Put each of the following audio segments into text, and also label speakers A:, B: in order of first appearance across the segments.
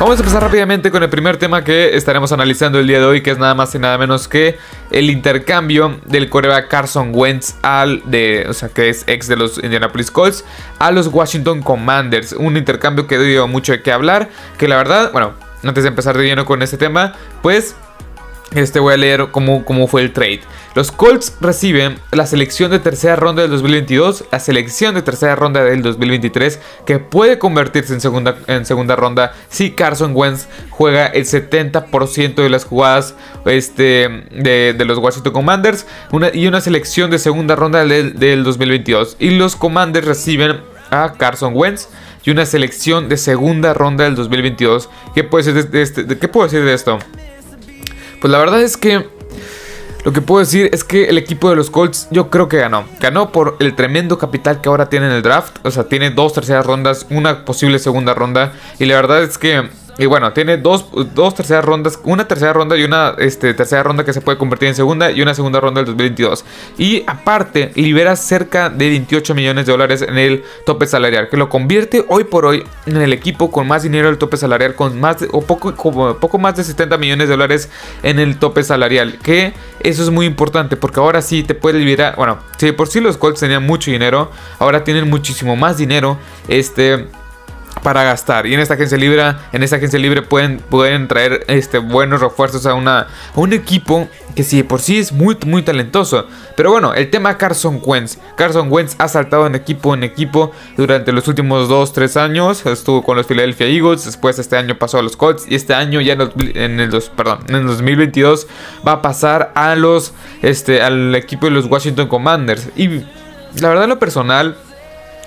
A: Vamos a empezar rápidamente con el primer tema que estaremos analizando el día de hoy, que es nada más y nada menos que el intercambio del coreback Carson Wentz al de, o sea, que es ex de los Indianapolis Colts, a los Washington Commanders. Un intercambio que dio mucho de qué hablar, que la verdad, bueno, antes de empezar de lleno con este tema, pues este voy a leer cómo, cómo, fue el trade. Los Colts reciben la selección de tercera ronda del 2022, la selección de tercera ronda del 2023, que puede convertirse en segunda, en segunda ronda si Carson Wentz juega el 70% de las jugadas este, de, los Washington Commanders, y una selección de segunda ronda del, del 2022. Y los Commanders reciben a Carson Wentz y una selección de segunda ronda del 2022. ¿Qué puedo decir de, este, ¿qué puedo decir de esto? Pues la verdad es que lo que puedo decir es que el equipo de los Colts yo creo que ganó. Ganó por el tremendo capital que ahora tiene en el draft. O sea, tiene dos terceras rondas, una posible segunda ronda. Y la verdad es que y bueno, tiene dos, dos, terceras rondas, una tercera ronda y una este, tercera ronda que se puede convertir en segunda y una segunda ronda del 2022. Y aparte, libera cerca de 28 millones de dólares en el tope salarial, que lo convierte hoy por hoy en el equipo con más dinero del tope salarial, con más o poco, poco más de 70 millones de dólares en el tope salarial. Que eso es muy importante porque ahora sí te puede liberar, bueno, si por sí los Colts tenían mucho dinero, ahora tienen muchísimo más dinero. Este para gastar. Y en esta agencia libre, en esta agencia libre pueden, pueden traer este, buenos refuerzos a, una, un equipo que sí por sí es muy, muy talentoso. Pero bueno, el tema Carson Wentz. Carson Wentz ha saltado en equipo en equipo durante los últimos 2-3 años. Estuvo con los Philadelphia Eagles, después este año pasó a los Colts y este año ya en el, perdón, en el 2022 va a pasar a los, este, al equipo de los Washington Commanders. Y la verdad lo personal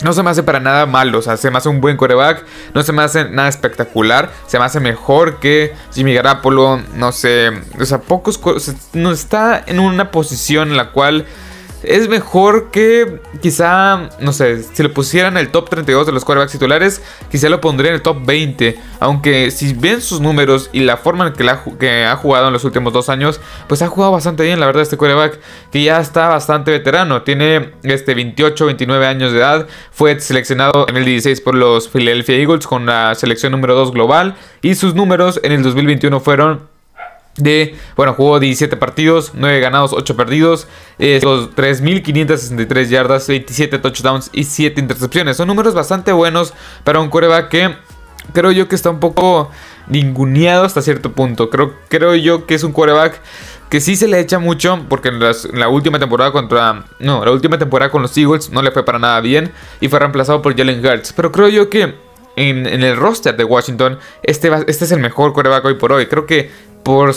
A: no se me hace para nada malo, o sea, se me hace un buen coreback, no se me hace nada espectacular, se me hace mejor que Jimmy Garapolo, no sé, o sea, pocos, no está en una posición en la cual es mejor que quizá, no sé, si lo pusieran en el top 32 de los quarterbacks titulares, quizá lo pondría en el top 20. Aunque si ven sus números y la forma en que, que ha jugado en los últimos dos años, pues ha jugado bastante bien, la verdad, este quarterback que ya está bastante veterano. Tiene este 28, 29 años de edad. Fue seleccionado en el 16 por los Philadelphia Eagles con la selección número 2 global. Y sus números en el 2021 fueron de, bueno, jugó 17 partidos, 9 ganados, 8 perdidos, eh, 3.563 yardas, 27 touchdowns y 7 intercepciones. Son números bastante buenos para un coreback que creo yo que está un poco ninguneado hasta cierto punto. Creo, creo yo que es un coreback que sí se le echa mucho porque en, la última temporada contra... No, la última temporada con los Eagles no le fue para nada bien y fue reemplazado por Jalen Hurts. Pero creo yo que en, el roster de Washington este, este es el mejor coreback hoy por hoy. Creo que por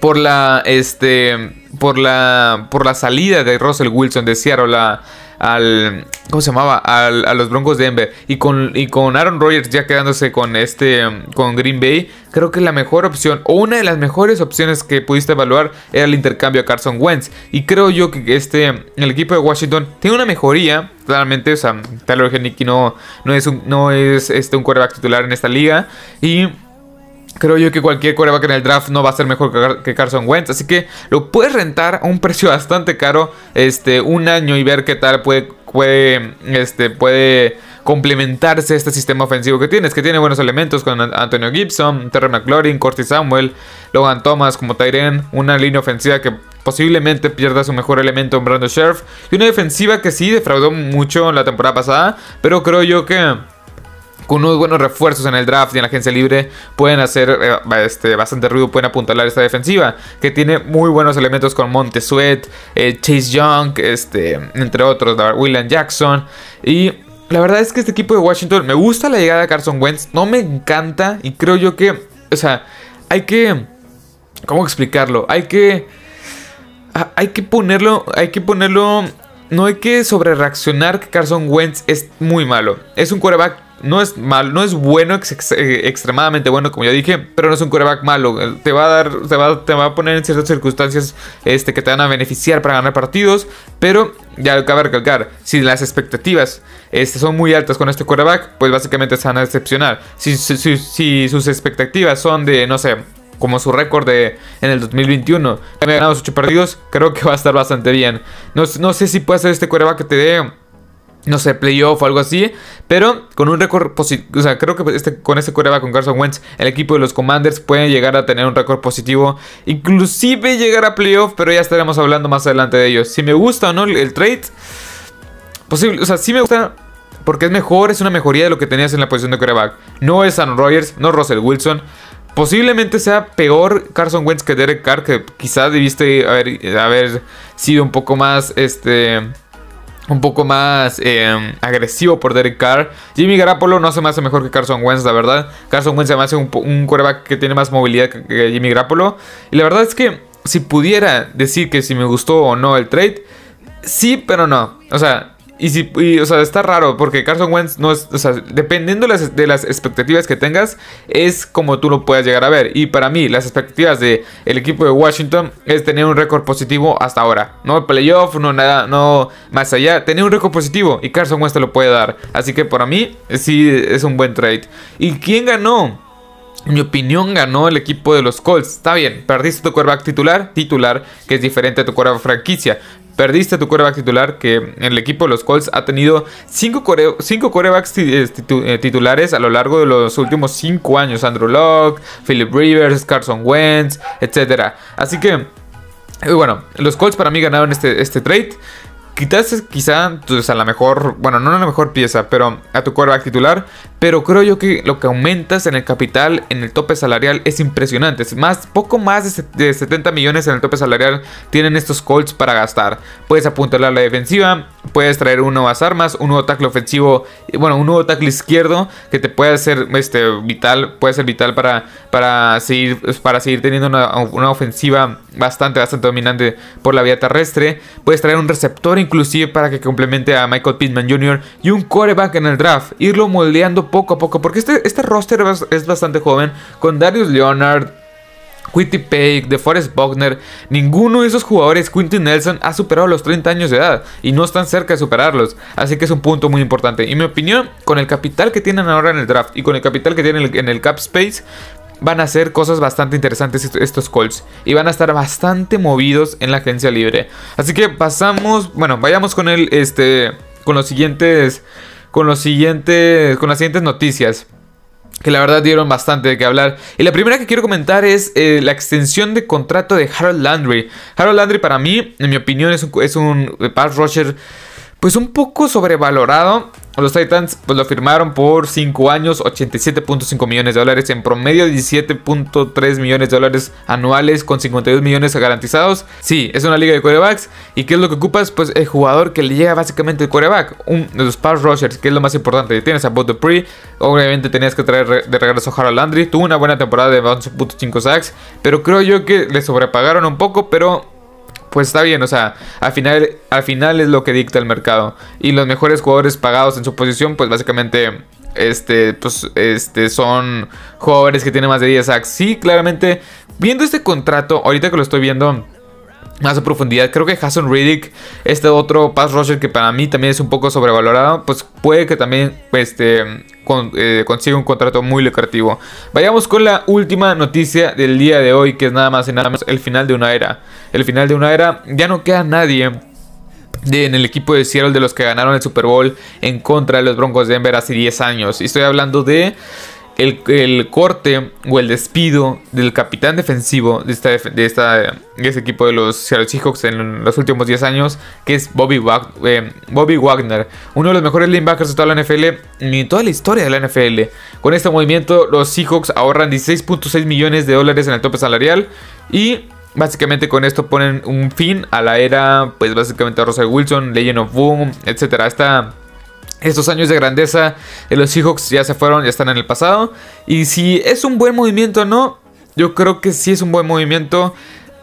A: por la este por la por la salida de Russell Wilson de Seattle al ¿cómo se llamaba? Al, a los Broncos de Denver. Y con y con Aaron Rodgers ya quedándose con este con Green Bay, creo que la mejor opción o una de las mejores opciones que pudiste evaluar era el intercambio a Carson Wentz. Y creo yo que este el equipo de Washington tiene una mejoría, claramente, o sea, Taylor Henneke no no es un no es este un quarterback titular en esta liga. Y Creo yo que cualquier coreback en el draft no va a ser mejor que Carson Wentz. Así que lo puedes rentar a un precio bastante caro. Este, un año y ver qué tal puede. puede este. puede complementarse este sistema ofensivo que tienes, que tiene buenos elementos con Antonio Gibson, Terry McLaurin, Corty Samuel, Logan Thomas como Tyren, una línea ofensiva que posiblemente pierda su mejor elemento en Brandon Sheriff y una defensiva que sí defraudó mucho la temporada pasada, pero creo yo que con unos buenos refuerzos en el draft y en la agencia libre pueden hacer eh, este, bastante ruido, pueden apuntalar esta defensiva que tiene muy buenos elementos con Monte Sweat, eh, Chase Young, este, entre otros, William Jackson y la verdad es que este equipo de Washington me gusta la llegada de Carson Wentz, no me encanta y creo yo que, o sea, hay que, ¿cómo explicarlo? Hay que, hay que ponerlo, hay que ponerlo no hay que sobre reaccionar que Carson Wentz es muy malo. Es un quarterback no es mal, no es bueno, eh, extremadamente bueno, como ya dije, pero no es un quarterback malo. Te va a dar, te va, te va, a poner en ciertas circunstancias este, que te van a beneficiar para ganar partidos, pero ya cabe recalcar, si las expectativas este, son muy altas con este quarterback, pues básicamente se van a decepcionar. Si, si, sus expectativas son de, no sé, como su récord de en el 2021, también ganado 8 partidos, creo que va a estar bastante bien. No, no sé si puede ser este quarterback que te dé no sé, playoff o algo así. Pero con un récord positivo. O sea, creo que este, con este coreback con Carson Wentz, el equipo de los Commanders puede llegar a tener un récord positivo. Inclusive llegar a playoff, pero ya estaremos hablando más adelante de ellos. Si me gusta o no el, trade. Posible. O sea, sí me gusta. Porque es mejor, es una mejoría de lo que tenías en la posición de coreback. No es Aaron Rodgers, no Russell Wilson. Posiblemente sea peor Carson Wentz que Derek Carr, que quizás debiste haber, haber sido un poco más, este, un poco más em, agresivo por Derek Carr. Jimmy Garoppolo no se me hace mejor que Carson Wentz, la verdad. Carson Wentz se me hace un, un que tiene más movilidad que, Jimmy Garoppolo. Y la verdad es que si pudiera decir que si me gustó o no el trade, sí, pero no. O sea, y si, o sea, está raro porque Carson Wentz no es, o sea, dependiendo de las expectativas que tengas, es como tú lo puedas llegar a ver. Y para mí, las expectativas del el equipo de Washington es tener un récord positivo hasta ahora. No playoff, no nada, no más allá. Tener un récord positivo y Carson Wentz te lo puede dar. Así que para mí, sí es un buen trade. ¿Y quién ganó? En mi opinión ganó el equipo de los Colts. Está bien, perdiste tu quarterback titular, titular, que es diferente a tu quarterback franquicia. Perdiste tu coreback titular, que el equipo de los Colts ha tenido 5 corebacks eh, eh, titulares a lo largo de los últimos 5 años. Andrew Locke, Philip Rivers, Carson Wentz, etc. Así que, eh, bueno, los Colts para mí ganaron este, este trade. Quizás, quizá, pues, a la mejor, bueno, no a la mejor pieza, pero a tu quarterback titular. Pero creo yo que lo que aumentas en el capital, en el tope salarial, es impresionante. Es más, poco más de 70 millones en el tope salarial tienen estos Colts para gastar. Puedes apuntar a la defensiva, puedes traer nuevas armas, un nuevo tackle ofensivo, bueno, un nuevo tackle izquierdo que te puede ser este, vital, puede ser vital para, para, seguir, para seguir teniendo una, una ofensiva bastante, bastante dominante por la vía terrestre. Puedes traer un receptor inclusive para que complemente a Michael Pittman Jr. y un quarterback en el draft. Irlo moldeando poco a poco, porque este, este roster es bastante joven, con Darius Leonard, Quitty Pake, DeForest Buckner, ninguno de esos jugadores, Quinty Nelson, ha superado los 30 años de edad y no están cerca de superarlos. Así que es un punto muy importante. Y mi opinión, con el capital que tienen ahora en el draft y con el capital que tienen en el cap space, van a hacer cosas bastante interesantes estos Colts y van a estar bastante movidos en la agencia libre. Así que pasamos, bueno, vayamos con el este con los siguientes con los siguientes con las siguientes noticias que la verdad dieron bastante de qué hablar. Y la primera que quiero comentar es eh, la extensión de contrato de Harold Landry. Harold Landry para mí, en mi opinión, es un, es un pass rusher pues un poco sobrevalorado. Los Titans pues lo firmaron por 5 años, 87.5 millones de dólares, en promedio 17.3 millones de dólares anuales con 52 millones garantizados. Sí, es una liga de quarterbacks. ¿Y qué es lo que ocupas? Pues el jugador que le llega básicamente el quarterback, un de los pass rushers, que es lo más importante. Tienes a Bob Dupree, obviamente tenías que traer de regreso a Harold Landry. Tuvo una buena temporada de 11.5 sacks, pero creo yo que le sobrepagaron un poco, pero pues está bien, o sea, al final, al final es lo que dicta el mercado. Y los mejores jugadores pagados en su posición, pues básicamente este, pues, este, son jugadores que tienen más de 10 sacks. Sí, claramente, viendo este contrato, ahorita que lo estoy viendo más a profundidad, creo que Hassan Riddick, este otro pass rusher que para mí también es un poco sobrevalorado, pues puede que también este, eh, consiga un contrato muy lucrativo. Vayamos con la última noticia del día de hoy, que es nada más y nada más el final de una era. El final de una era, ya no queda nadie en el equipo de Seattle de los que ganaron el Super Bowl en contra de los Broncos de Denver hace 10 años. Y estoy hablando de el, corte o el despido del capitán defensivo de, este equipo de los Seahawks en los últimos 10 años, que es Bobby, eh, Bobby Wagner, uno de los mejores linebackers de toda la NFL y toda la historia de la NFL. Con este movimiento, los Seahawks ahorran 16.6 millones de dólares en el tope salarial y Básicamente con esto ponen un fin a la era, pues básicamente Russell Wilson, Legend of Boom, etc. Esta estos años de grandeza de los Seahawks ya se fueron, ya están en el pasado. Y si es un buen movimiento o no, yo creo que sí es un buen movimiento.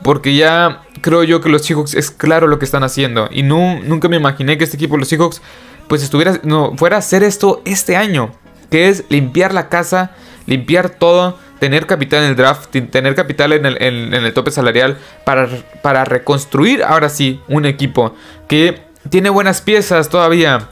A: Porque ya creo yo que los Seahawks es claro lo que están haciendo. Y nunca me imaginé que este equipo, los Seahawks, pues estuviera, no, fuera a hacer esto este año. Que es limpiar la casa, limpiar todo, tener capital en el draft, tener capital en el, en el tope salarial para, para reconstruir ahora sí un equipo que tiene buenas piezas todavía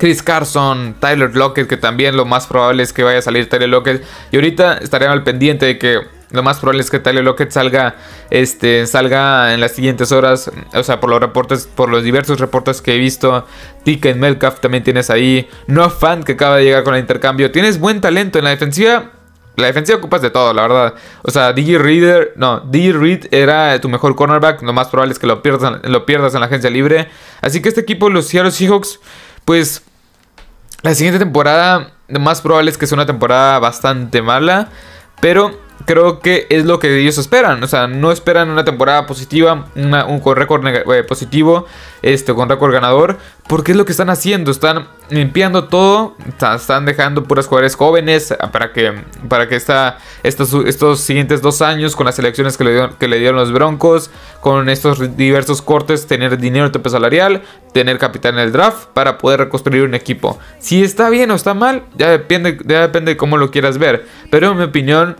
A: Chris Carson, Tyler Lockett, que también lo más probable es que vaya a salir Tyler Lockett. Y ahorita estaré al pendiente de que Lo más probable es que Tyler Lockett salga, este, salga en las siguientes horas. O sea, por los reportes, por los diversos reportes que he visto. Tika Melcalf también tienes ahí. No Fan que acaba de llegar con el intercambio. Tienes buen talento en la defensiva. La defensiva ocupas de todo, la verdad. O sea, DJ Reader, no, DJ Reed era tu mejor cornerback. Lo más probable es que lo pierdas, lo pierdas en la agencia libre. Así que este equipo, los Seattle Seahawks, pues la siguiente temporada, más probable es que sea una temporada bastante mala. Pero creo que es lo que ellos esperan. O sea, no esperan una temporada positiva, un récord eh, positivo, este, con récord ganador. Porque es lo que están haciendo. Están limpiando todo. Están dejando puras jugadores jóvenes para que, para que esta, estos, estos siguientes dos años, con las elecciones que le, dieron, que le dieron los Broncos, con estos diversos cortes, tener dinero en tope salarial, tener capital en el draft para poder reconstruir un equipo. Si está bien o está mal, ya depende, ya depende de cómo lo quieras ver. Pero en mi opinión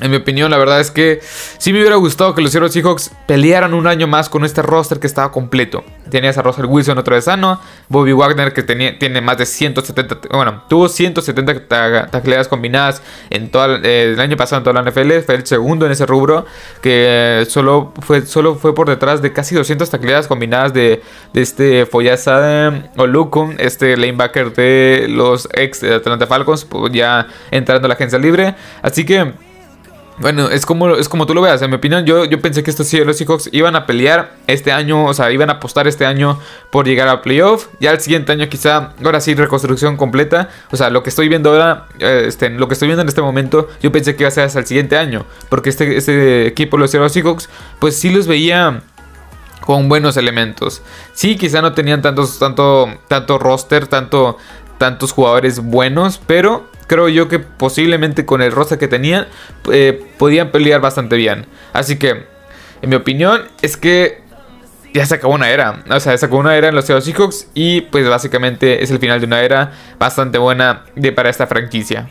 A: en mi opinión, la verdad es que sí me hubiera gustado que los Seattle Seahawks pelearan un año más con este roster que estaba completo. Tenías a Russell Wilson otra vez sano, Bobby Wagner que tenía, tiene más de 170, bueno, tuvo 170 tacleadas combinadas en todo eh, el año pasado en toda la NFL, fue el segundo en ese rubro, que solo fue, solo fue por detrás de casi 200 tacleadas combinadas de, de este Foyasa Olukun, este lanebacker de los ex Atlanta Falcons, pues ya entrando a la agencia libre. Así que... Bueno, es como, es como tú lo veas. En mi opinión, yo, yo pensé que estos Seahawks iban a pelear este año, o sea, iban a apostar este año por llegar a playoff. Ya el siguiente año, quizá, ahora sí, reconstrucción completa. O sea, lo que estoy viendo ahora, eh, este, lo que estoy viendo en este momento, yo pensé que iba a ser hasta el siguiente año. Porque este, este equipo, los Seahawks, pues sí los veía con buenos elementos. Sí, quizá no tenían tantos, tanto, tanto roster, tanto, tantos jugadores buenos, pero creo yo que posiblemente con el roster que tenían eh, podían pelear bastante bien. Así que, en mi opinión, es que ya se acabó una era. O sea, se acabó una era en los Seahawks y pues básicamente es el final de una era bastante buena de, para esta franquicia.